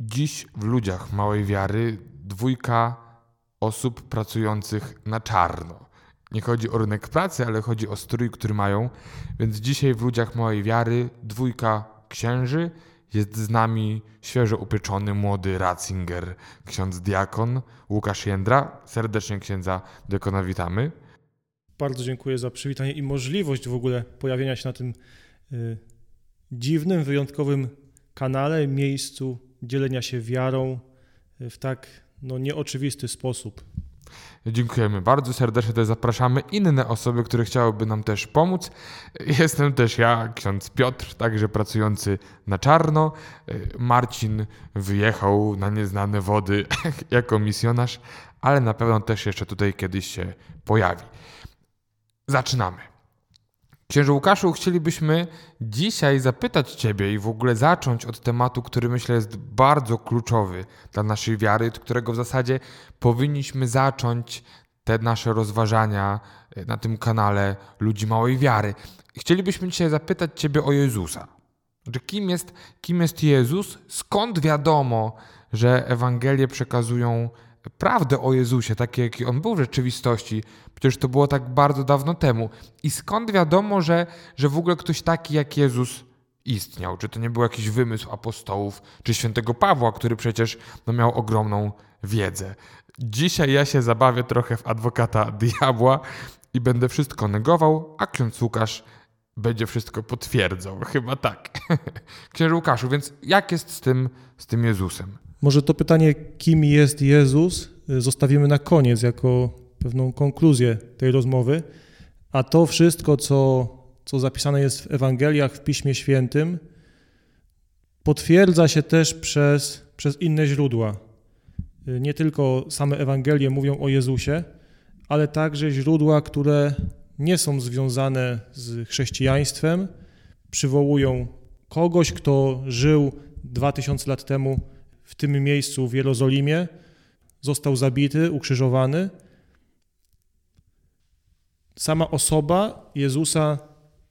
Dziś w ludziach małej wiary dwójka osób pracujących na czarno. Nie chodzi o rynek pracy, ale chodzi o strój, który mają. Więc dzisiaj w ludziach małej wiary dwójka księży. Jest z nami świeżo upieczony młody Ratzinger, ksiądz diakon Łukasz Jędra. Serdecznie księdza diakona witamy. Bardzo dziękuję za przywitanie i możliwość w ogóle pojawienia się na tym y, dziwnym, wyjątkowym kanale, miejscu dzielenia się wiarą y, w tak no, nieoczywisty sposób. Dziękujemy bardzo serdecznie. Też zapraszamy inne osoby, które chciałyby nam też pomóc. Jestem też ja, ksiądz Piotr, także pracujący na czarno. Marcin wyjechał na nieznane wody jako misjonarz, ale na pewno też jeszcze tutaj kiedyś się pojawi. Zaczynamy. Księże Łukaszu, chcielibyśmy dzisiaj zapytać Ciebie i w ogóle zacząć od tematu, który myślę jest bardzo kluczowy dla naszej wiary, od którego w zasadzie powinniśmy zacząć te nasze rozważania e, na tym kanale Ludzi Małej Wiary. Chcielibyśmy dzisiaj zapytać Ciebie o Jezusa. Znaczy, kim jest, kim jest Jezus? Skąd wiadomo, że Ewangelie przekazują prawdę o Jezusie, takie jaki on był w rzeczywistości, przecież to było tak bardzo dawno temu. I skąd wiadomo, że, że w ogóle ktoś taki jak Jezus istniał? Czy to nie był jakiś wymysł apostołów, czy świętego Pawła, który przecież no, miał ogromną wiedzę? Dzisiaj ja się zabawię trochę w adwokata diabła i będę wszystko negował, a ksiądz Łukasz będzie wszystko potwierdzał. Chyba tak. Księże Łukaszu, więc jak jest z tym, z tym Jezusem? Może to pytanie, kim jest Jezus, y, zostawimy na koniec jako pewną konkluzję tej rozmowy, a to wszystko, co, co zapisane jest w Ewangeliach, w Piśmie Świętym, potwierdza się też przez, przez inne źródła. Y, nie tylko same Ewangelie mówią o Jezusie, ale także źródła, które nie są związane z chrześcijaństwem, przywołują kogoś, kto żył 2000 lat temu w tym miejscu w Jerozolimie, został zabity, ukrzyżowany. Sama osoba Jezusa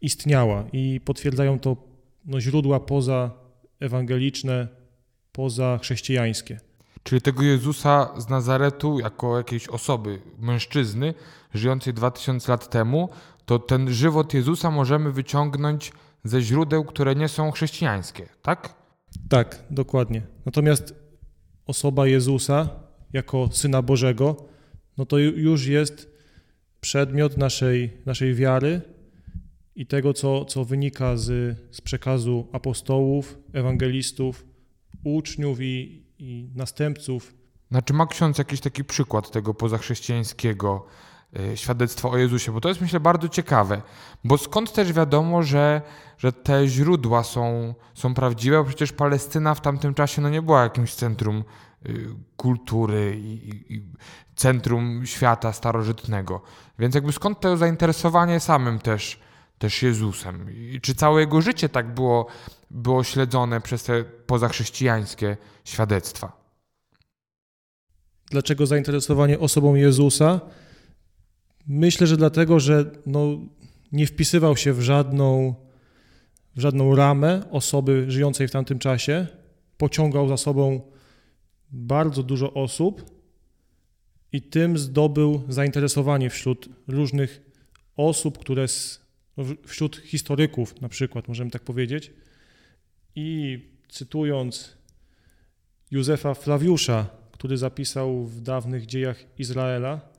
istniała i potwierdzają to no, źródła poza ewangeliczne, poza chrześcijańskie. Czyli tego Jezusa z Nazaretu, jako jakiejś osoby, mężczyzny, żyjącej 2000 lat temu, to ten żywot Jezusa możemy wyciągnąć ze źródeł, które nie są chrześcijańskie, tak? Tak, dokładnie. Natomiast osoba Jezusa jako Syna Bożego, no to już jest przedmiot naszej, naszej wiary i tego, co, co wynika z, z przekazu apostołów, ewangelistów, uczniów i, i następców. Znaczy ma ksiądz jakiś taki przykład tego pozachrześcijańskiego świadectwo o Jezusie, bo to jest myślę bardzo ciekawe, bo skąd też wiadomo, że, że te źródła są, są prawdziwe, bo przecież Palestyna w tamtym czasie no nie była jakimś centrum y, kultury i, i, i centrum świata starożytnego. Więc jakby skąd to zainteresowanie samym też, też Jezusem? I czy całe jego życie tak było, było śledzone przez te pozachrześcijańskie świadectwa? Dlaczego zainteresowanie osobą Jezusa? Myślę, że dlatego, że no, nie wpisywał się w żadną, w żadną ramę osoby żyjącej w tamtym czasie. Pociągał za sobą bardzo dużo osób i tym zdobył zainteresowanie wśród różnych osób, które z, wśród historyków na przykład, możemy tak powiedzieć. I cytując Józefa Flawiusza, który zapisał w dawnych dziejach Izraela,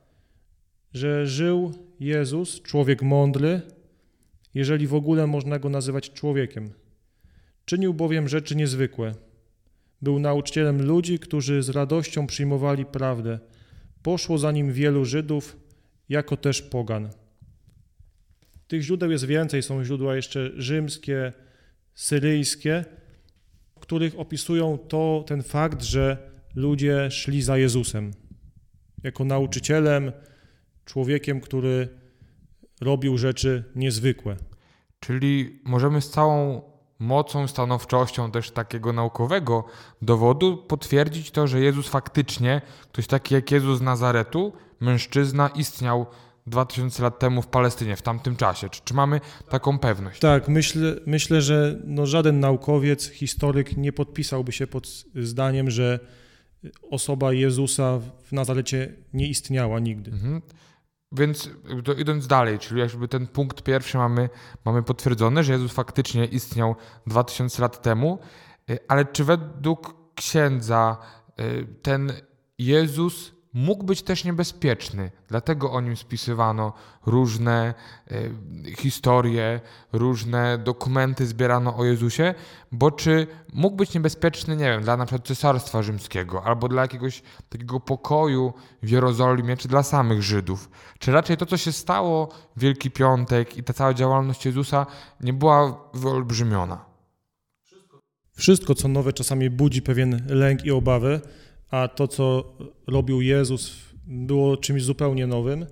że żył Jezus, człowiek mądry, jeżeli w ogóle można go nazywać człowiekiem. Czynił bowiem rzeczy niezwykłe. Był nauczycielem ludzi, którzy z radością przyjmowali prawdę. Poszło za nim wielu Żydów, jako też pogan. Tych źródeł jest więcej, są źródła jeszcze rzymskie, syryjskie, w których opisują to, ten fakt, że ludzie szli za Jezusem jako nauczycielem, człowiekiem, który robił rzeczy niezwykłe. Czyli możemy z całą mocą, stanowczością też takiego naukowego dowodu potwierdzić to, że Jezus faktycznie, ktoś taki jak Jezus z Nazaretu, mężczyzna, istniał 2000 lat temu w Palestynie, w tamtym czasie? Czy, czy mamy taką pewność? Tak, myślę, myślę że no żaden naukowiec, historyk nie podpisałby się pod zdaniem, że osoba Jezusa w Nazarecie nie istniała nigdy. Mhm. Więc idąc dalej, czyli jakby ten punkt pierwszy mamy, mamy potwierdzone, że Jezus faktycznie istniał 2000 lat temu, y, ale czy według księdza y, ten Jezus mógł być też niebezpieczny. Dlatego o nim spisywano różne y, historie, różne dokumenty zbierano o Jezusie, bo czy mógł być niebezpieczny, nie wiem, dla przykład Cesarstwa Rzymskiego, albo dla jakiegoś takiego pokoju w Jerozolimie, czy dla samych Żydów? Czy raczej to, co się stało Wielki Piątek i ta cała działalność Jezusa nie była wyolbrzymiona? Wszystko, co nowe, czasami budzi pewien lęk i obawę, a to, co robił Jezus, było czymś zupełnie nowym.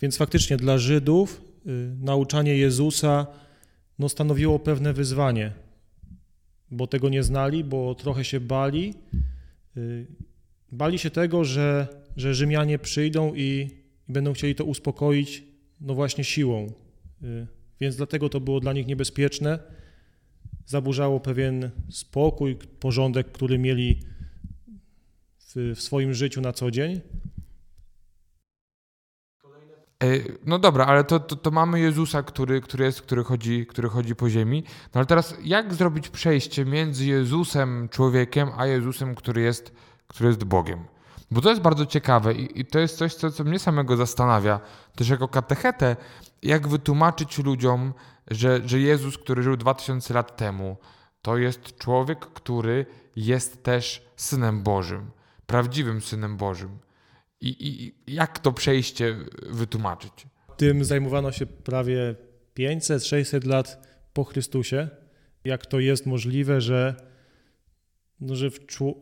Więc faktycznie dla Żydów y, nauczanie Jezusa no, stanowiło pewne wyzwanie, bo tego nie znali, bo trochę się bali. Y, bali się tego, że, że Rzymianie przyjdą i, i będą chcieli to uspokoić, no właśnie siłą. Y, więc dlatego to było dla nich niebezpieczne. Zaburzało pewien spokój, porządek, który mieli w, w swoim życiu na co dzień. E, no dobra, ale to, to, to, mamy Jezusa, który, który jest, który chodzi, który chodzi po ziemi. No ale teraz jak zrobić przejście między Jezusem człowiekiem, a Jezusem, który jest, który jest Bogiem? Bo to jest bardzo ciekawe i, i to jest coś, co, co mnie samego zastanawia, też jako katechetę, jak wytłumaczyć ludziom, że, że Jezus, który żył 2000 lat temu, to jest człowiek, który jest też Synem Bożym prawdziwym Synem Bożym. I, i jak to przejście wytłumaczyć? Tym zajmowano się prawie 500-600 lat po Chrystusie. Jak to jest możliwe, że, no, że, w,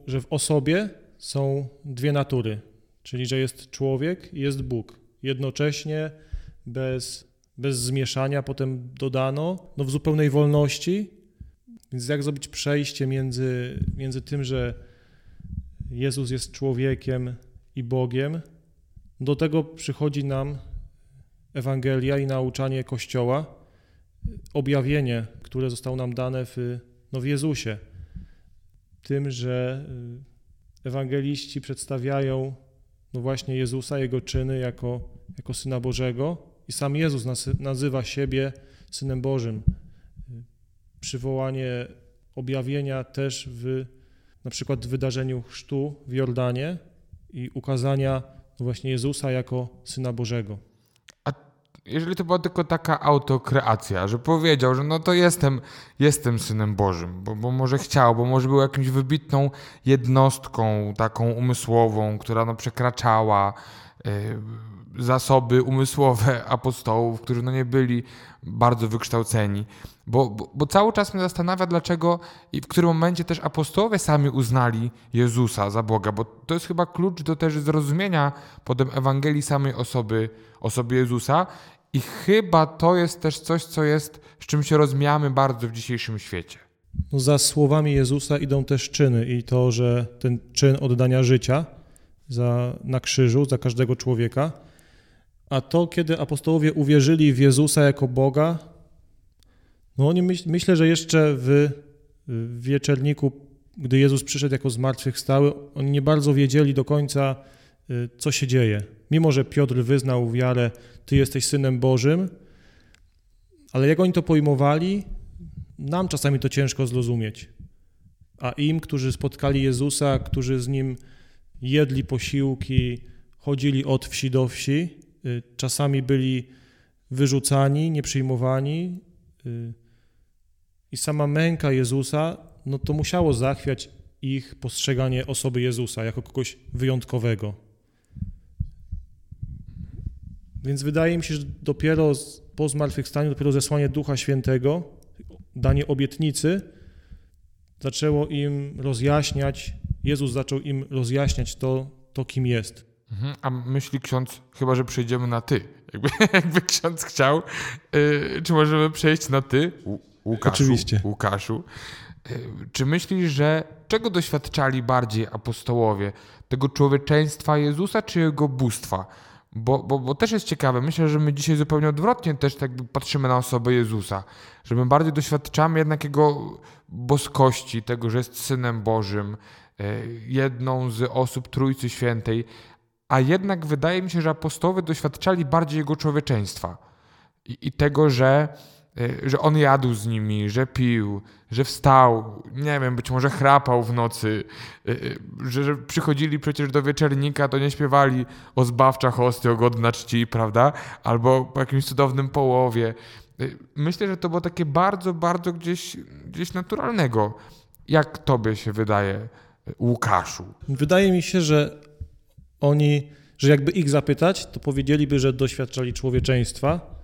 że w osobie są dwie natury, czyli że jest człowiek i jest Bóg. Jednocześnie bez, bez zmieszania potem dodano, no w zupełnej wolności. Więc jak zrobić przejście między, między tym, że Jezus jest człowiekiem i Bogiem, do tego przychodzi nam Ewangelia i nauczanie Kościoła, objawienie, które zostało nam dane w, no w Jezusie. Tym, że y, ewangeliści przedstawiają no właśnie Jezusa, Jego czyny jako, jako Syna Bożego i sam Jezus nazywa siebie Synem Bożym. Przywołanie objawienia też w na przykład w wydarzeniu chrztu w Jordanie i ukazania właśnie Jezusa jako Syna Bożego. A jeżeli to była tylko taka autokreacja, że powiedział, że no to jestem, jestem Synem Bożym, bo, bo może chciał, bo może był jakąś wybitną jednostką taką umysłową, która no przekraczała yy, zasoby umysłowe apostołów, którzy no nie byli bardzo wykształceni. Bo, bo, bo, cały czas mnie zastanawia, dlaczego i w którym momencie też apostołowie sami uznali Jezusa za Boga, bo to jest chyba klucz do też zrozumienia potem Ewangelii samej osoby, osoby Jezusa i chyba to jest też coś, co jest, z czym się rozmijamy bardzo w dzisiejszym świecie. No za słowami Jezusa idą też czyny i to, że ten czyn oddania życia za, na krzyżu za każdego człowieka, a to, kiedy apostołowie uwierzyli w Jezusa jako Boga, no oni myśl, myślę, że jeszcze w, w wieczerniku, gdy Jezus przyszedł jako zmartwychwstały, oni nie bardzo wiedzieli do końca, y, co się dzieje. Mimo, że Piotr wyznał wiarę, Ty jesteś Synem Bożym, ale jak oni to pojmowali, nam czasami to ciężko zrozumieć. A im, którzy spotkali Jezusa, którzy z Nim jedli posiłki, chodzili od wsi do wsi, czasami byli wyrzucani, nieprzyjmowani, y, i sama męka Jezusa, no to musiało zachwiać ich postrzeganie osoby Jezusa jako kogoś wyjątkowego. Więc wydaje mi się, że dopiero po zmartwychwstaniu, dopiero zesłanie Ducha Świętego, danie obietnicy, zaczęło im rozjaśniać, Jezus zaczął im rozjaśniać to, to kim jest. Mhm, a myśli ksiądz, chyba że przejdziemy na ty. Jakby, jakby ksiądz chciał, yy, czy możemy przejść na ty? Łukaszu, Oczywiście. Łukaszu, e, czy myślisz, że czego doświadczali bardziej apostołowie? Tego człowieczeństwa Jezusa czy jego bóstwa? Bo, bo, bo też jest ciekawe. Myślę, że my dzisiaj zupełnie odwrotnie też tak patrzymy na osobę Jezusa. Że my bardziej doświadczamy jednak Jego boskości, tego, że jest Synem Bożym, e, jedną z osób Trójcy Świętej. A jednak wydaje mi się, że apostołowie doświadczali bardziej Jego człowieczeństwa. I, i tego, że Y, że on jadł z nimi, że pił, że wstał, nie wiem, być może chrapał w nocy, y, y, że przychodzili przecież do wieczernika, to nie śpiewali o zbawczach hosty, o godna czci, prawda? Albo po jakimś cudownym połowie. Myślę, że to było takie bardzo, bardzo gdzieś, gdzieś naturalnego. Jak tobie się wydaje, Łukaszu? Wydaje mi się, że oni, że jakby ich zapytać, to powiedzieliby, że doświadczali człowieczeństwa,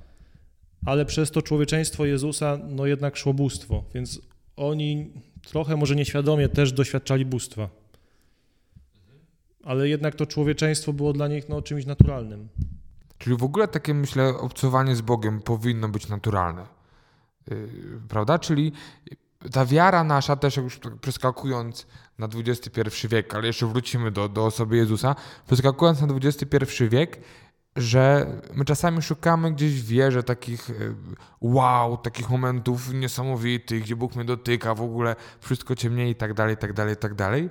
ale przez to człowieczeństwo Jezusa no jednak szło bóstwo, więc oni trochę może nieświadomie też doświadczali bóstwa. Ale jednak to człowieczeństwo było dla nich no, czymś naturalnym. Czyli w ogóle takie, myślę, obcowanie z Bogiem powinno być naturalne. Yy, prawda? Czyli ta wiara nasza, też już tak przeskakując na XXI wiek, ale jeszcze wrócimy do, do osoby Jezusa, przeskakując na XXI wiek, że my czasami szukamy gdzieś w wierze takich e, wow, takich momentów niesamowitych, gdzie Bóg mnie dotyka, w ogóle wszystko ciemniej i tak dalej, i tak dalej, i tak dalej.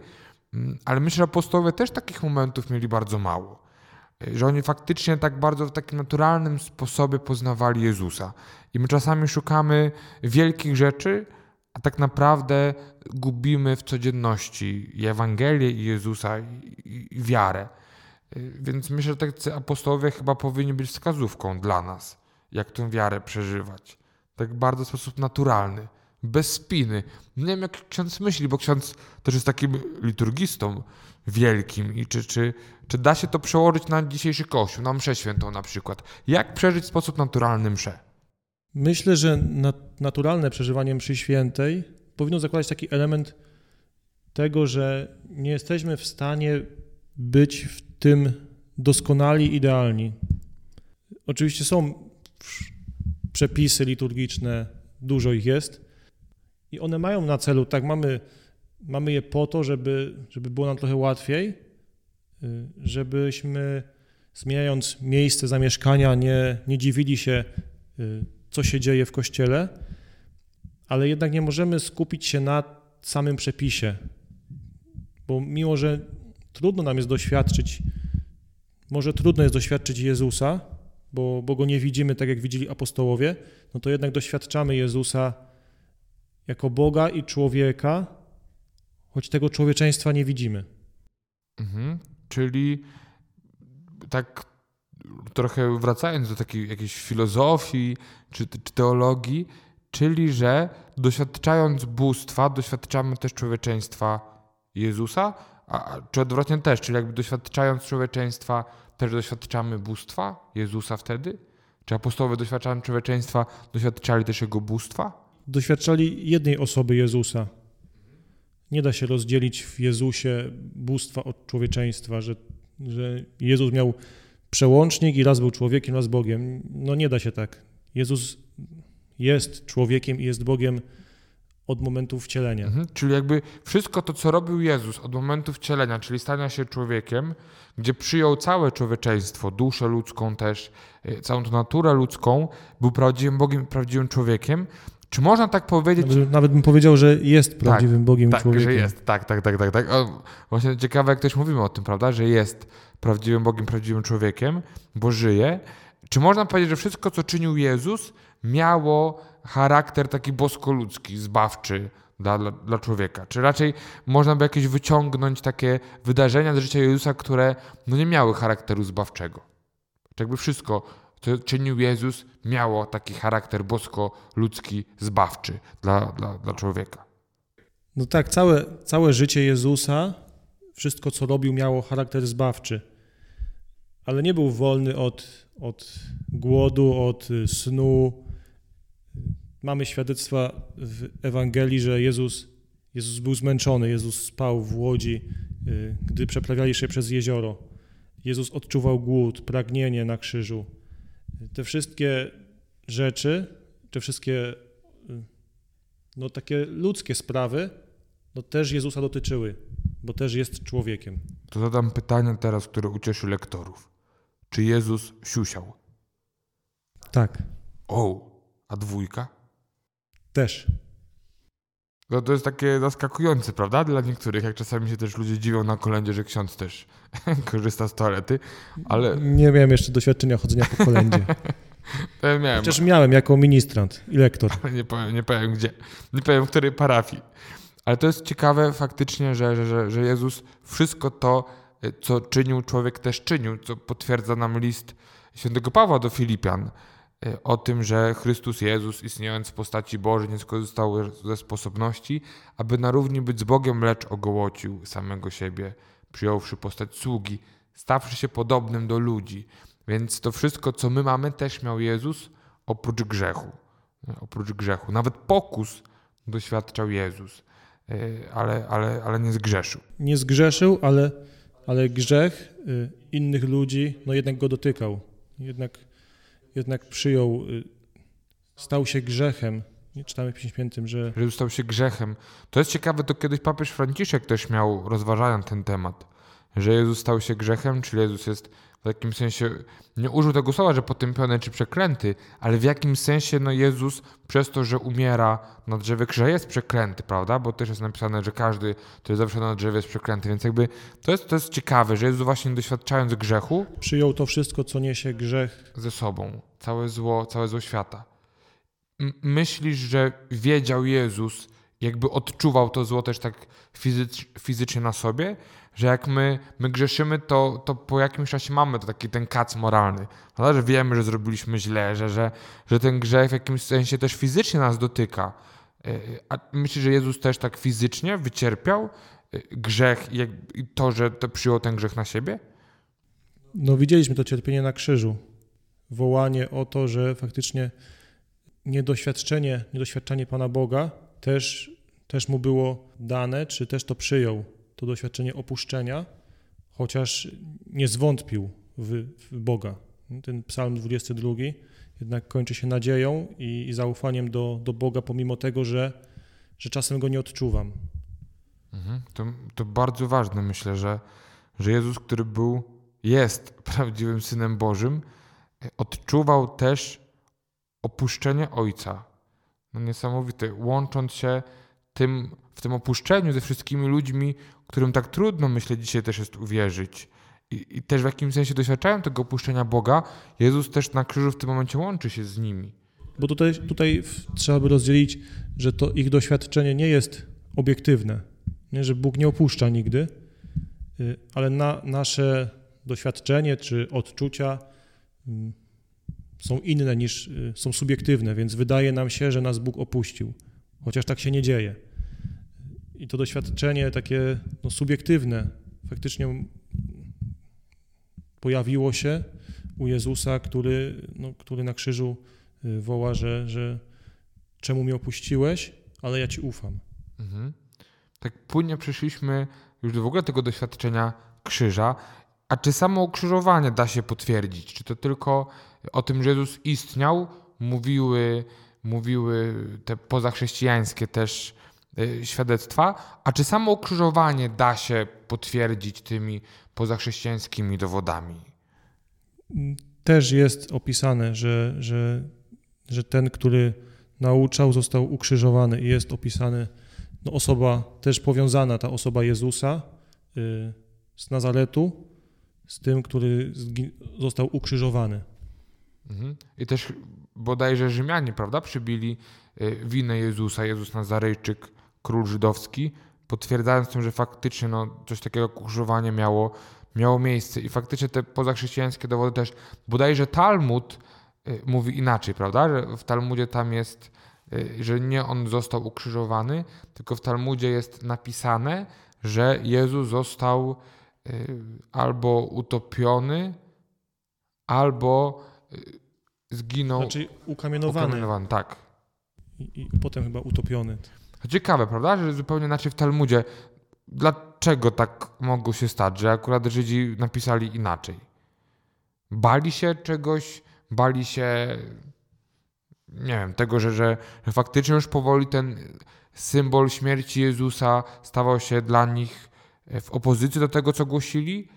Mm, ale myślę, że apostołowie też takich momentów mieli bardzo mało. E, że oni faktycznie tak bardzo w takim naturalnym sposobie poznawali Jezusa. I my czasami szukamy wielkich rzeczy, a tak naprawdę gubimy w codzienności i Ewangelię, i Jezusa, i, i, wiarę. Y, więc myślę, że tacy apostołowie chyba powinni być wskazówką dla nas, jak tę wiarę przeżywać. Tak bardzo w sposób naturalny, bez spiny. Nie wiem, jak ksiądz myśli, bo ksiądz też jest takim liturgistą wielkim i czy, czy, czy da się to przełożyć na dzisiejszy kościół, na mszę świętą na przykład. Jak przeżyć w sposób naturalny mszę? Myślę, że naturalne przeżywanie mszy świętej powinno zakładać taki element tego, że nie jesteśmy w stanie być w tym doskonali, idealni. Oczywiście są przepisy liturgiczne, dużo ich jest i one mają na celu, tak, mamy, mamy je po to, żeby, żeby było nam trochę łatwiej, y, żebyśmy zmieniając miejsce zamieszkania nie, nie dziwili się, y, co się dzieje w kościele, ale jednak nie możemy skupić się na samym przepisie, bo mimo, że trudno nam jest doświadczyć, może trudno jest doświadczyć Jezusa, bo, bo go nie widzimy tak, jak widzieli apostołowie, no to jednak doświadczamy Jezusa jako Boga i człowieka, choć tego człowieczeństwa nie widzimy. Mhm. Czyli tak trochę wracając do takiej jakiejś filozofii czy, czy teologii, czyli że doświadczając bóstwa, doświadczamy też człowieczeństwa Jezusa, a, czy odwrotnie też, czyli jakby doświadczając człowieczeństwa, też doświadczamy bóstwa Jezusa wtedy? Czy apostołowie doświadczając człowieczeństwa, doświadczali też Jego bóstwa? Doświadczali jednej osoby Jezusa. Nie da się rozdzielić w Jezusie bóstwa od człowieczeństwa, że, że Jezus miał przełącznik i raz był człowiekiem, raz Bogiem. No nie da się tak. Jezus jest człowiekiem i jest Bogiem od momentu wcielenia. Mhm, czyli jakby wszystko to, co robił Jezus od momentu wcielenia, czyli stania się człowiekiem, gdzie przyjął całe człowieczeństwo, duszę ludzką też, y, całą tą naturę ludzką, był prawdziwym Bogiem, prawdziwym człowiekiem. Czy można tak powiedzieć? Nawet, nawet bym powiedział, że jest tak, prawdziwym tak, Bogiem tak, i człowiekiem. że jest, tak, tak, tak, tak. tak. O, właśnie ciekawe, jak też mówimy o tym, prawda, że jest prawdziwym Bogiem, prawdziwym człowiekiem, bo żyje. Czy można powiedzieć, że wszystko, co czynił Jezus, miało charakter taki bosko-ludzki, zbawczy dla, dla, człowieka? Czy raczej można by jakieś wyciągnąć takie wydarzenia z życia Jezusa, które no nie miały charakteru zbawczego? Czy jakby wszystko, co czynił Jezus, miało taki charakter bosko-ludzki, zbawczy dla, dla, dla człowieka? No tak, całe, całe życie Jezusa, wszystko co robił, miało charakter zbawczy. Ale nie był wolny od, od głodu, od snu, Mamy świadectwa w Ewangelii, że Jezus, Jezus był zmęczony, Jezus spał w łodzi, y, gdy przeprawiali się przez jezioro. Jezus odczuwał głód, pragnienie na krzyżu. Te wszystkie rzeczy, te wszystkie y, no, takie ludzkie sprawy, no, też Jezusa dotyczyły, bo też jest człowiekiem. To zadam pytanie teraz, które ucieszy lektorów. czy Jezus siusiał? Tak, O, a dwójka? też. No to jest takie zaskakujące, prawda? Dla niektórych, jak czasami się też ludzie dziwią na kolędzie, że ksiądz też korzysta z toalety, ale Nie miałem jeszcze doświadczenia chodzenia po kolędzie. to ja miałem, Chociaż miałem jako ministrant i lektor. ale nie powiem, nie powiem gdzie, nie powiem w której parafii. Ale to jest ciekawe faktycznie, że, że, że, Jezus wszystko to, y, co czynił, człowiek też czynił, co potwierdza nam list świętego Pawła do Filipian y, o tym, że Chrystus Jezus, istniejąc w postaci Bożej, nie skorzystał ze sposobności, aby na równi być z Bogiem, lecz ogołocił samego siebie, przyjąwszy postać sługi, stawszy się podobnym do ludzi. Więc to wszystko, co my mamy, też miał Jezus oprócz grzechu. Oprócz grzechu. Nawet pokus doświadczał Jezus, ale, ale, ale nie zgrzeszył. Nie zgrzeszył, ale, ale grzech y, innych ludzi no jednak go dotykał. Jednak, jednak przyjął, y, stał się grzechem. Nie czytamy w Piśmie Świętym, że że stał się grzechem. To jest ciekawe, to kiedyś papież Franciszek też miał, rozważając ten temat, że Jezus stał się grzechem, czyli Jezus jest w jakimś sensie, nie użył tego słowa, że potępiony czy przeklęty, ale w jakimś sensie no Jezus przez to, że umiera na drzewie krzyża jest przeklęty, prawda? Bo też jest napisane, że każdy, który zawsze na drzewie jest przeklęty, więc jakby to jest, to jest ciekawe, że Jezus właśnie doświadczając grzechu przyjął to wszystko, co niesie grzech. ze sobą, całe zło, całe zło świata. M- myślisz, że wiedział Jezus, jakby odczuwał to zło też tak fizycz, fizycznie na sobie, że jak my, my grzeszymy, to, to po jakimś czasie mamy to taki ten kac moralny, prawda? że wiemy, że zrobiliśmy źle, że, że, że ten grzech w jakimś sensie też fizycznie nas dotyka. E, A myślisz, że Jezus też tak fizycznie wycierpiał e, grzech i to, że to przyjął ten grzech na siebie? No widzieliśmy to cierpienie na krzyżu. Wołanie o to, że faktycznie niedoświadczenie, niedoświadczenie Pana Boga też, też mu było dane, czy też to przyjął, to doświadczenie opuszczenia, chociaż nie zwątpił w, w Boga. Ten psalm 22 jednak kończy się nadzieją i, i zaufaniem do, do Boga, pomimo tego, że, że czasem go nie odczuwam. Mhm. To, to bardzo ważne, myślę, że, że Jezus, który był, jest prawdziwym Synem Bożym, odczuwał też opuszczenie Ojca. No niesamowite, łącząc się tym, w tym opuszczeniu ze wszystkimi ludźmi, którym tak trudno, myślę, dzisiaj też jest uwierzyć. I, I też w jakimś sensie doświadczają tego opuszczenia Boga, Jezus też na krzyżu w tym momencie łączy się z nimi. Bo tutaj, tutaj trzeba by rozdzielić, że to ich doświadczenie nie jest obiektywne, nie? że Bóg nie opuszcza nigdy, y, ale na, nasze doświadczenie czy odczucia mm, są inne niż y, są subiektywne, więc wydaje nam się, że nas Bóg opuścił, chociaż tak się nie dzieje. I to doświadczenie takie no, subiektywne faktycznie pojawiło się u Jezusa, który, no, który na krzyżu y, woła, że, że czemu mnie opuściłeś, ale ja ci ufam. Mhm. Tak płynnie przeszliśmy już do w ogóle tego doświadczenia krzyża. A czy samo ukrzyżowanie da się potwierdzić? Czy to tylko o tym, że Jezus istniał, mówiły, mówiły te pozachrześcijańskie też świadectwa? A czy samo ukrzyżowanie da się potwierdzić tymi pozachrześcijańskimi dowodami? Też jest opisane, że, że, że ten, który nauczał, został ukrzyżowany i jest opisany no, osoba też powiązana, ta osoba Jezusa y, z Nazaretu, z tym, który został ukrzyżowany. Mhm. I też bodajże Rzymianie, prawda, przybili y, winę Jezusa, Jezus Nazarejczyk, król żydowski, potwierdzając tym, że faktycznie no, coś takiego jak ukrzyżowanie miało, miało miejsce. I faktycznie te pozachrześcijańskie dowody też, bodajże Talmud y, mówi inaczej, prawda, że w Talmudzie tam jest, y, że nie on został ukrzyżowany, tylko w Talmudzie jest napisane, że Jezus został y, albo utopiony, albo zginął Znaczy ukamienowany ukamienowany. Tak. i, i potem chyba utopiony. To ciekawe, prawda, że zupełnie inaczej w Talmudzie. Dlaczego tak mogło się stać, że akurat Żydzi napisali inaczej? Bali się czegoś, bali się, nie wiem, tego, że, że, że faktycznie już powoli ten symbol śmierci Jezusa stawał się dla nich w opozycji do tego, co głosili?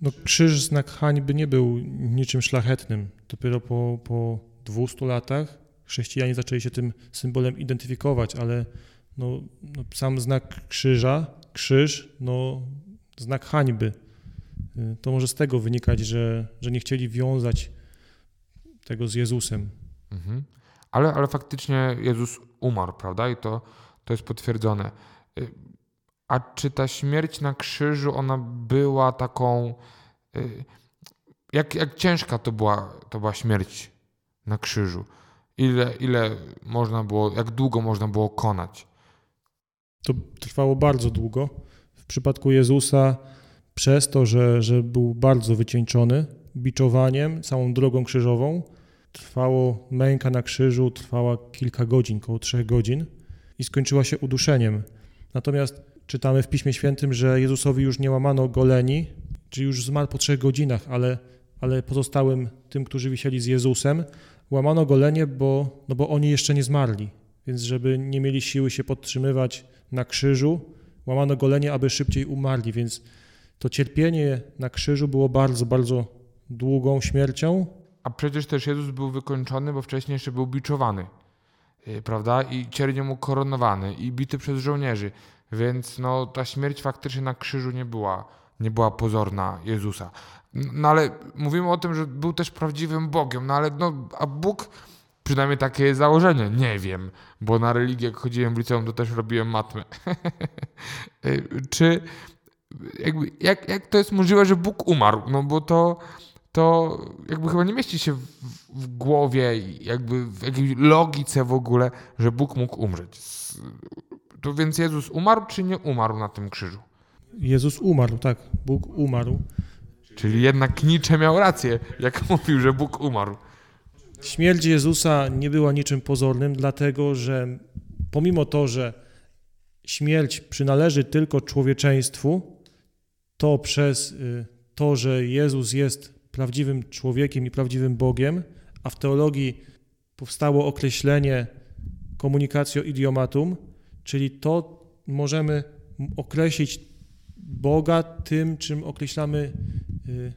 No, krzyż, znak hańby nie był niczym szlachetnym. Dopiero po, po 200 latach chrześcijanie zaczęli się tym symbolem identyfikować, ale no, no, sam znak krzyża, krzyż, no, znak hańby. Y, to może z tego wynikać, że, że nie chcieli wiązać tego z Jezusem. Mhm. Ale, ale faktycznie Jezus umarł, prawda? I to, to jest potwierdzone. Y, A czy ta śmierć na krzyżu, ona była taką. y, Jak, jak ciężka to była, to była śmierć na krzyżu? Ile, ile można było, jak długo można było konać? To trwało bardzo długo. W przypadku Jezusa, przez to, że, że był bardzo wycieńczony biczowaniem, całą drogą krzyżową, trwało męka na krzyżu, trwała kilka godzin, około trzech godzin i skończyła się uduszeniem. Natomiast czytamy w Piśmie Świętym, że Jezusowi już nie łamano goleni, czyli już zmarł po trzech godzinach, ale, ale pozostałym tym, którzy wisieli z Jezusem, łamano golenie, bo, no bo oni jeszcze nie zmarli. Więc żeby nie mieli siły się podtrzymywać na krzyżu, łamano golenie, aby szybciej umarli. Więc to cierpienie na krzyżu było bardzo, bardzo długą śmiercią. A przecież też Jezus był wykończony, bo wcześniej jeszcze był biczowany, y, prawda? I ciernie mu koronowany i bity przez żołnierzy. Więc no, ta śmierć faktycznie na krzyżu nie była, nie była pozorna Jezusa. No ale mówimy o tym, że był też prawdziwym Bogiem, no ale no, a Bóg, przynajmniej takie jest założenie, nie wiem, bo na religię jak chodziłem w liceum, to też robiłem matmę. Y, Czy jakby, jak, jak to jest możliwe, że Bóg umarł? No bo to, to jakby chyba nie mieści się w, w głowie, jakby w jakiejś logice w ogóle, że Bóg mógł umrzeć. To więc Jezus umarł, czy nie umarł na tym krzyżu? Jezus umarł, tak, Bóg umarł. Czyli jednak Nietzsche miał rację, jak mówił, że Bóg umarł. Śmierć Jezusa nie była niczym pozornym, dlatego że pomimo to, że śmierć przynależy tylko człowieczeństwu, to przez y, to, że Jezus jest prawdziwym człowiekiem i prawdziwym Bogiem, a w teologii powstało określenie communicatio idiomatum, czyli to możemy określić Boga tym, czym określamy y,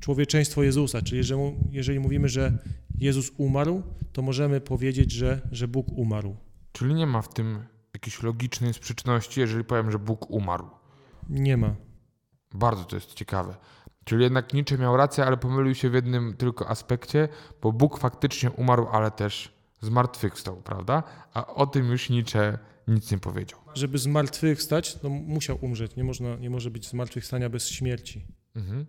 człowieczeństwo Jezusa. Czyli jeżeli, jeżeli mówimy, że Jezus umarł, to możemy powiedzieć, że, że Bóg umarł. Czyli nie ma w tym jakiejś logicznej sprzeczności, jeżeli powiem, że Bóg umarł. Nie ma. Bardzo to jest ciekawe. Czyli jednak Nietzsche miał rację, ale pomylił się w jednym tylko aspekcie, bo Bóg faktycznie umarł, ale też zmartwychwstał, prawda? A o tym już Nietzsche nic nie powiedział. Żeby zmartwychwstać, no musiał umrzeć. Nie, można, nie może być zmartwychwstania bez śmierci. Mhm.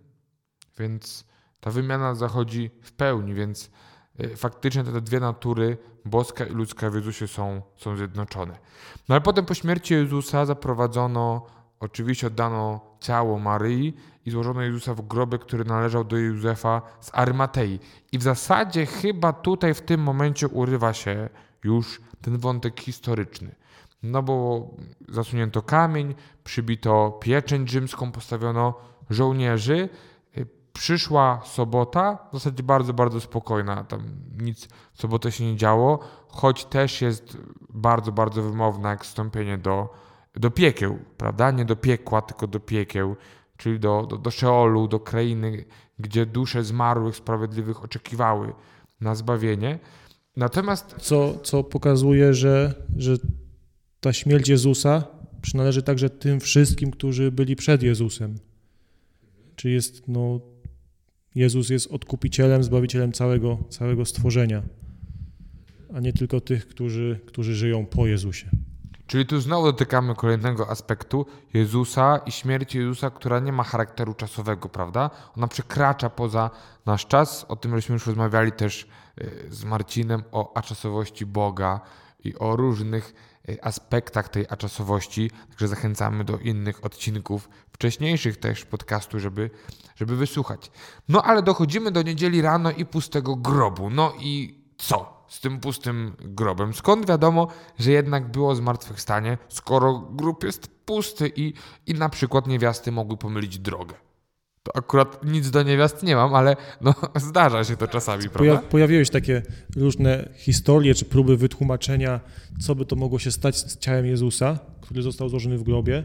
Więc ta wymiana zachodzi w pełni, więc y, faktycznie te dwie natury, boska i ludzka w Jezusie są, są zjednoczone. No ale potem po śmierci Jezusa zaprowadzono, oczywiście oddano ciało Maryi i złożono Jezusa w grobie, który należał do Józefa z Arymatei. I w zasadzie chyba tutaj w tym momencie urywa się już ten wątek historyczny. No bo zasunięto kamień, przybito pieczęć rzymską, postawiono żołnierzy. Przyszła sobota, w zasadzie bardzo, bardzo spokojna. Tam nic w sobotę się nie działo, choć też jest bardzo, bardzo wymowna jak wstąpienie do, do piekieł, prawda? Nie do piekła, tylko do piekieł, czyli do, do, do Szeolu, do krainy, gdzie dusze zmarłych, sprawiedliwych oczekiwały na zbawienie. Natomiast Co, co pokazuje, że, że ta śmierć Jezusa przynależy także tym wszystkim, którzy byli przed Jezusem. Czy jest, no, Jezus jest odkupicielem, zbawicielem całego, całego stworzenia, a nie tylko tych, którzy, którzy żyją po Jezusie. Czyli tu znowu dotykamy kolejnego aspektu Jezusa i śmierci Jezusa, która nie ma charakteru czasowego, prawda? Ona przekracza poza nasz czas. O tym żeśmy już rozmawiali też y, z Marcinem o aczasowości Boga i o różnych aspektach tej aczasowości. Także zachęcamy do innych odcinków, wcześniejszych też podcastu, żeby, żeby wysłuchać. No ale dochodzimy do niedzieli rano i pustego grobu. No i co? z tym pustym grobem? Skąd wiadomo, że jednak było zmartwychwstanie, skoro grób jest pusty i, i na przykład niewiasty mogły pomylić drogę? To akurat nic do niewiast nie mam, ale no, zdarza się to czasami, Poja- prawda? pojawiły się takie różne historie czy próby wytłumaczenia, co by to mogło się stać z ciałem Jezusa, który został złożony w grobie.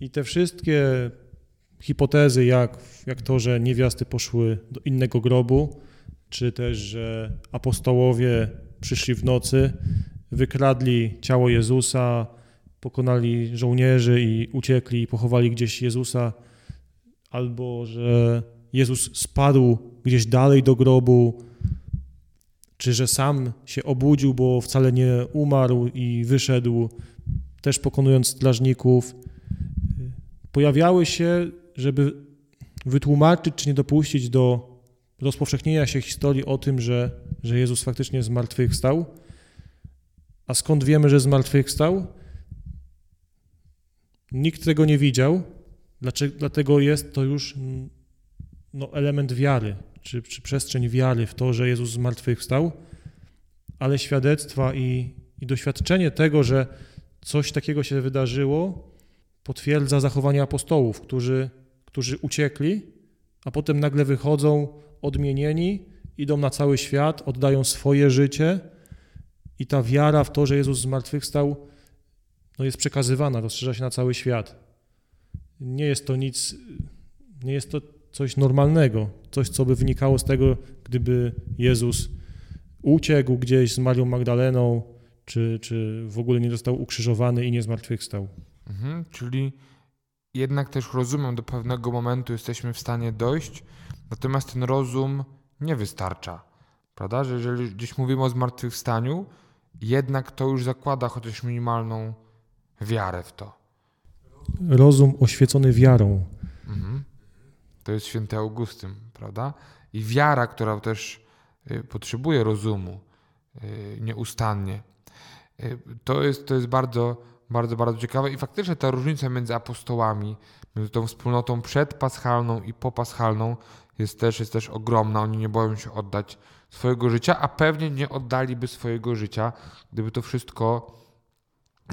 I te wszystkie hipotezy, jak, jak to, że niewiasty poszły do innego grobu, czy też, że apostołowie przyszli w nocy, wykradli ciało Jezusa, pokonali żołnierzy i uciekli i pochowali gdzieś Jezusa, albo że Jezus spadł gdzieś dalej do grobu, czy że sam się obudził, bo wcale nie umarł i wyszedł, też pokonując strażników. Pojawiały się, żeby wytłumaczyć czy nie dopuścić do rozpowszechnienia się historii o tym, że, że Jezus faktycznie zmartwychwstał. A skąd wiemy, że zmartwychwstał? Nikt tego nie widział, dlaczego, dlatego jest to już no, element wiary, czy, czy przestrzeń wiary w to, że Jezus zmartwychwstał, ale świadectwa i, i doświadczenie tego, że coś takiego się wydarzyło, potwierdza zachowanie apostołów, którzy, którzy uciekli, a potem nagle wychodzą odmienieni, idą na cały świat, oddają swoje życie i ta wiara w to, że Jezus zmartwychwstał, no jest przekazywana, rozszerza się na cały świat. Nie jest to nic, nie jest to coś normalnego, coś, co by wynikało z tego, gdyby Jezus uciekł gdzieś z Marią Magdaleną, czy, czy w ogóle nie został ukrzyżowany i nie zmartwychwstał. Mhm, czyli jednak też rozumem do pewnego momentu jesteśmy w stanie dojść, natomiast ten rozum nie wystarcza. Prawda? Że jeżeli gdzieś mówimy o zmartwychwstaniu, jednak to już zakłada chociaż minimalną wiarę w to. Rozum oświecony wiarą. Mhm. To jest święty Augustyn, prawda? I wiara, która też y, potrzebuje rozumu y, nieustannie. Y, to jest, to jest bardzo, bardzo, bardzo ciekawe i faktycznie ta różnica między apostołami, między tą wspólnotą przedpaschalną i popaschalną jest też, jest też ogromna. Oni nie boją się oddać swojego życia, a pewnie nie oddaliby swojego życia, gdyby to wszystko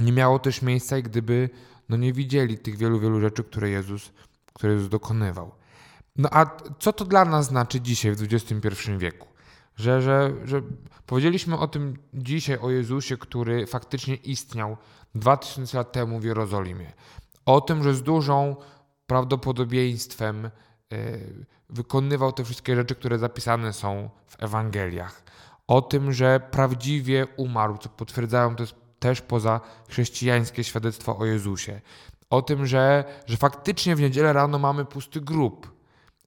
nie miało też miejsca i gdyby no, nie widzieli tych wielu, wielu rzeczy, które Jezus, które Jezus dokonywał. No a co to dla nas znaczy dzisiaj w XXI wieku? Że, że, że powiedzieliśmy o tym dzisiaj, o Jezusie, który faktycznie istniał 2000 lat temu w Jerozolimie. O tym, że z dużą prawdopodobieństwem e, wykonywał te wszystkie rzeczy, które zapisane są w Ewangeliach. O tym, że prawdziwie umarł, co potwierdzają to też poza chrześcijańskie świadectwa o Jezusie. O tym, że, że faktycznie w niedzielę rano mamy pusty grób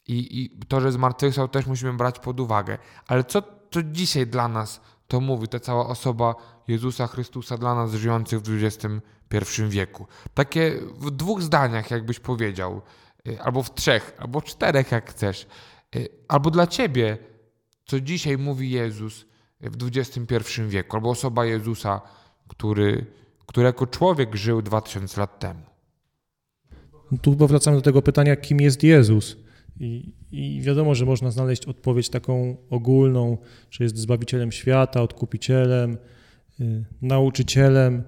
i, i to, że zmartwychwstał też musimy brać pod uwagę. Ale co, co dzisiaj dla nas to mówi ta cała osoba Jezusa Chrystusa dla nas żyjących w XXI wieku? Takie w dwóch zdaniach, jakbyś powiedział, y, albo w trzech, albo czterech, jak chcesz. Y, albo dla ciebie, co dzisiaj mówi Jezus w XXI wieku, albo osoba Jezusa, który, który jako człowiek żył 2000 lat temu. Tu powracamy do tego pytania, kim jest Jezus. I, I, wiadomo, że można znaleźć odpowiedź taką ogólną, że jest zbawicielem świata, odkupicielem, y, nauczycielem,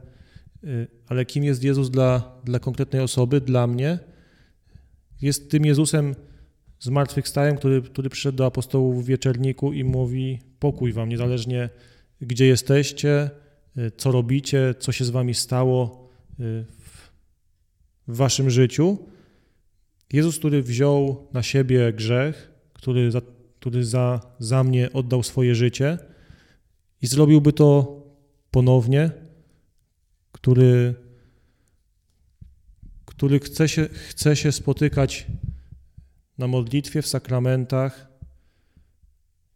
y, ale kim jest Jezus dla, dla konkretnej osoby, dla mnie? Jest tym Jezusem zmartwychwstałym, który, który przyszedł do apostołów w wieczerniku i mówi: Pokój wam, niezależnie gdzie jesteście, co robicie, co się z wami stało y, w, w waszym życiu. Jezus, który wziął na siebie grzech, który za, który za, za mnie oddał swoje życie i zrobiłby to ponownie, który, który chce, się, chce się spotykać na modlitwie, w sakramentach.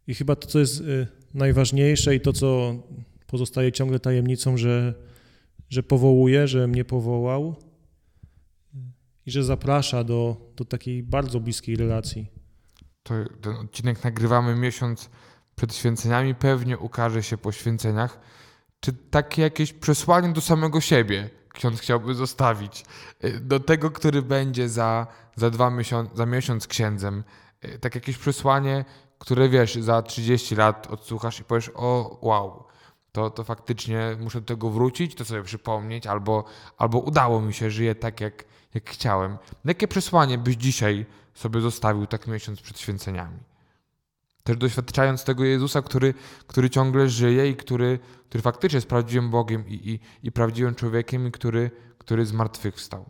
I chyba to, co jest y, najważniejsze i to, co pozostaje ciągle tajemnicą, że, że powołuje, że mnie powołał i że zaprasza do, do takiej bardzo bliskiej relacji. To ten odcinek nagrywamy miesiąc przed święceniami, pewnie ukaże się po święceniach. Czy takie jakieś przesłanie do samego siebie ksiądz chciałby zostawić? Do tego, który będzie za, za, dwa miesiąc, za miesiąc księdzem. Tak jakieś przesłanie, które wiesz, za 30 lat odsłuchasz i powiesz, o wow, to, to faktycznie muszę do tego wrócić, to sobie przypomnieć, albo, albo udało mi się, żyję tak, jak, jak chciałem. Jakie przesłanie byś dzisiaj sobie zostawił tak miesiąc przed święceniami? Też doświadczając tego Jezusa, który, który ciągle żyje i który, który faktycznie jest prawdziwym Bogiem i, i, i prawdziwym człowiekiem i który, który z martwych wstał.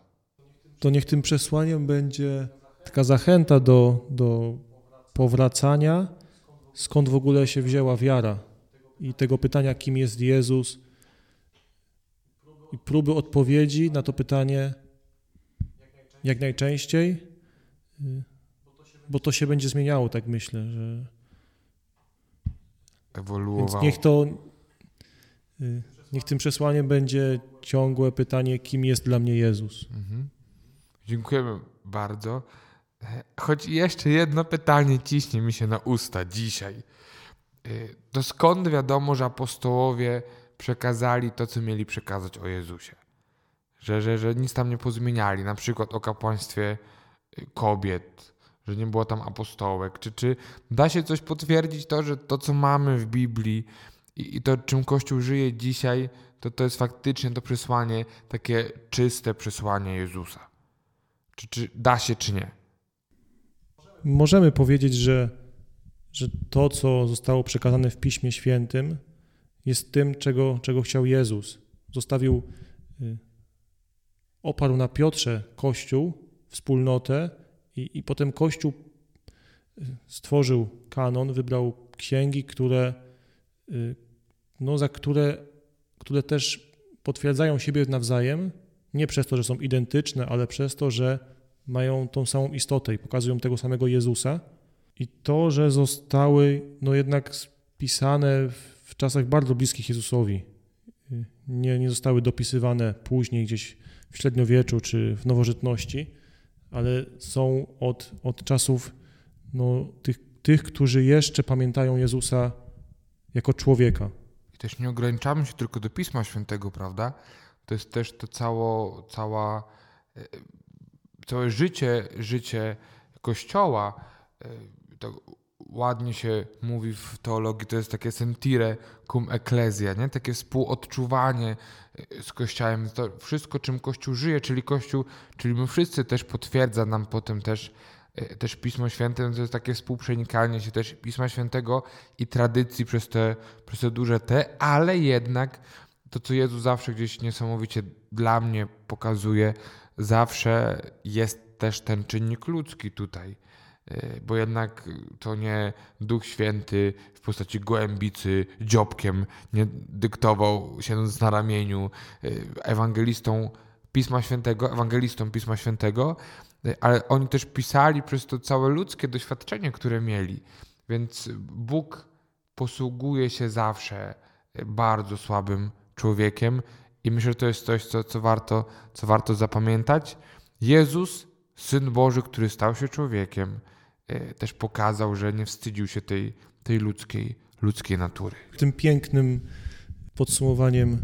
To niech tym przesłaniem będzie taka zachęta do, do powracania, skąd w ogóle się wzięła wiara i tego pytania, kim jest Jezus i próby odpowiedzi na to pytanie jak najczęściej, bo to się będzie zmieniało, tak myślę, że więc Ewoluowało. niech to niech tym przesłaniem będzie ciągłe pytanie, kim jest dla mnie Jezus. Mhm. Dziękujemy bardzo. E, Choć jeszcze jedno pytanie ciśnie mi się na usta dzisiaj. E, To skąd wiadomo, że apostołowie przekazali to, co mieli przekazać o Jezusie? Że, że, że nic tam nie pozmieniali, na przykład o kapłaństwie y, kobiet, że nie było tam apostołek. Czy, czy da się coś potwierdzić to, że to, co mamy w Biblii i, i to, czym Kościół żyje dzisiaj, to to jest faktycznie to przesłanie, takie czyste przesłanie Jezusa? Czy, czy da się, czy nie? Możemy powiedzieć, że, że to, co zostało przekazane w Piśmie Świętym, jest tym, czego, czego chciał Jezus. Zostawił, y, oparł na Piotrze Kościół, wspólnotę i, i potem Kościół y, stworzył kanon, wybrał księgi, które, y, no, za które, które też potwierdzają siebie nawzajem, nie przez to, że są identyczne, ale przez to, że mają tą samą istotę i pokazują tego samego Jezusa. I to, że zostały no jednak spisane w- czasach bardzo bliskich Jezusowi, nie, nie zostały dopisywane później gdzieś w średniowieczu czy w nowożytności, ale są od, od czasów no, tych, tych, którzy jeszcze pamiętają Jezusa jako człowieka. I też nie ograniczamy się tylko do Pisma Świętego, prawda? To jest też to cało, cała, e, całe życie, życie Kościoła. To ładnie się mówi w teologii, to jest takie sentire cum ecclesia, nie? takie współodczuwanie e, z Kościołem. To wszystko, czym Kościół żyje, czyli Kościół, czyli my wszyscy też potwierdza nam potem też e, też Pismo Święte, no to jest takie współprzenikanie się też Pisma Świętego i tradycji przez te, przez te duże T, ale jednak to, co Jezus zawsze gdzieś niesamowicie dla mnie pokazuje, zawsze jest też ten czynnik ludzki tutaj. E, Bo jednak to nie Duch Święty w postaci gołębicy dziobkiem nie dyktował, siedząc na ramieniu e, ewangelistą Pisma Świętego, ewangelistom Pisma Świętego, e, ale oni też pisali przez to całe ludzkie doświadczenie, które mieli. Więc Bóg posługuje się zawsze bardzo słabym człowiekiem i myślę, że to jest coś, co, co, warto, co warto zapamiętać. Jezus, Syn Boży, który stał się człowiekiem, też pokazał, że nie wstydził się tej, tej ludzkiej, ludzkiej natury. Tym pięknym podsumowaniem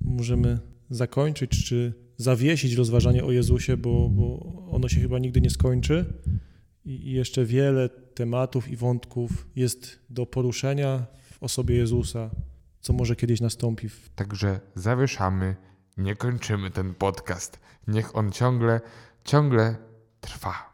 możemy zakończyć, czy zawiesić rozważanie o Jezusie, bo, bo ono się chyba nigdy nie skończy. I jeszcze wiele tematów i wątków jest do poruszenia w osobie Jezusa, co może kiedyś nastąpi Także zawieszamy, nie kończymy ten podcast. Niech on ciągle, ciągle trwa.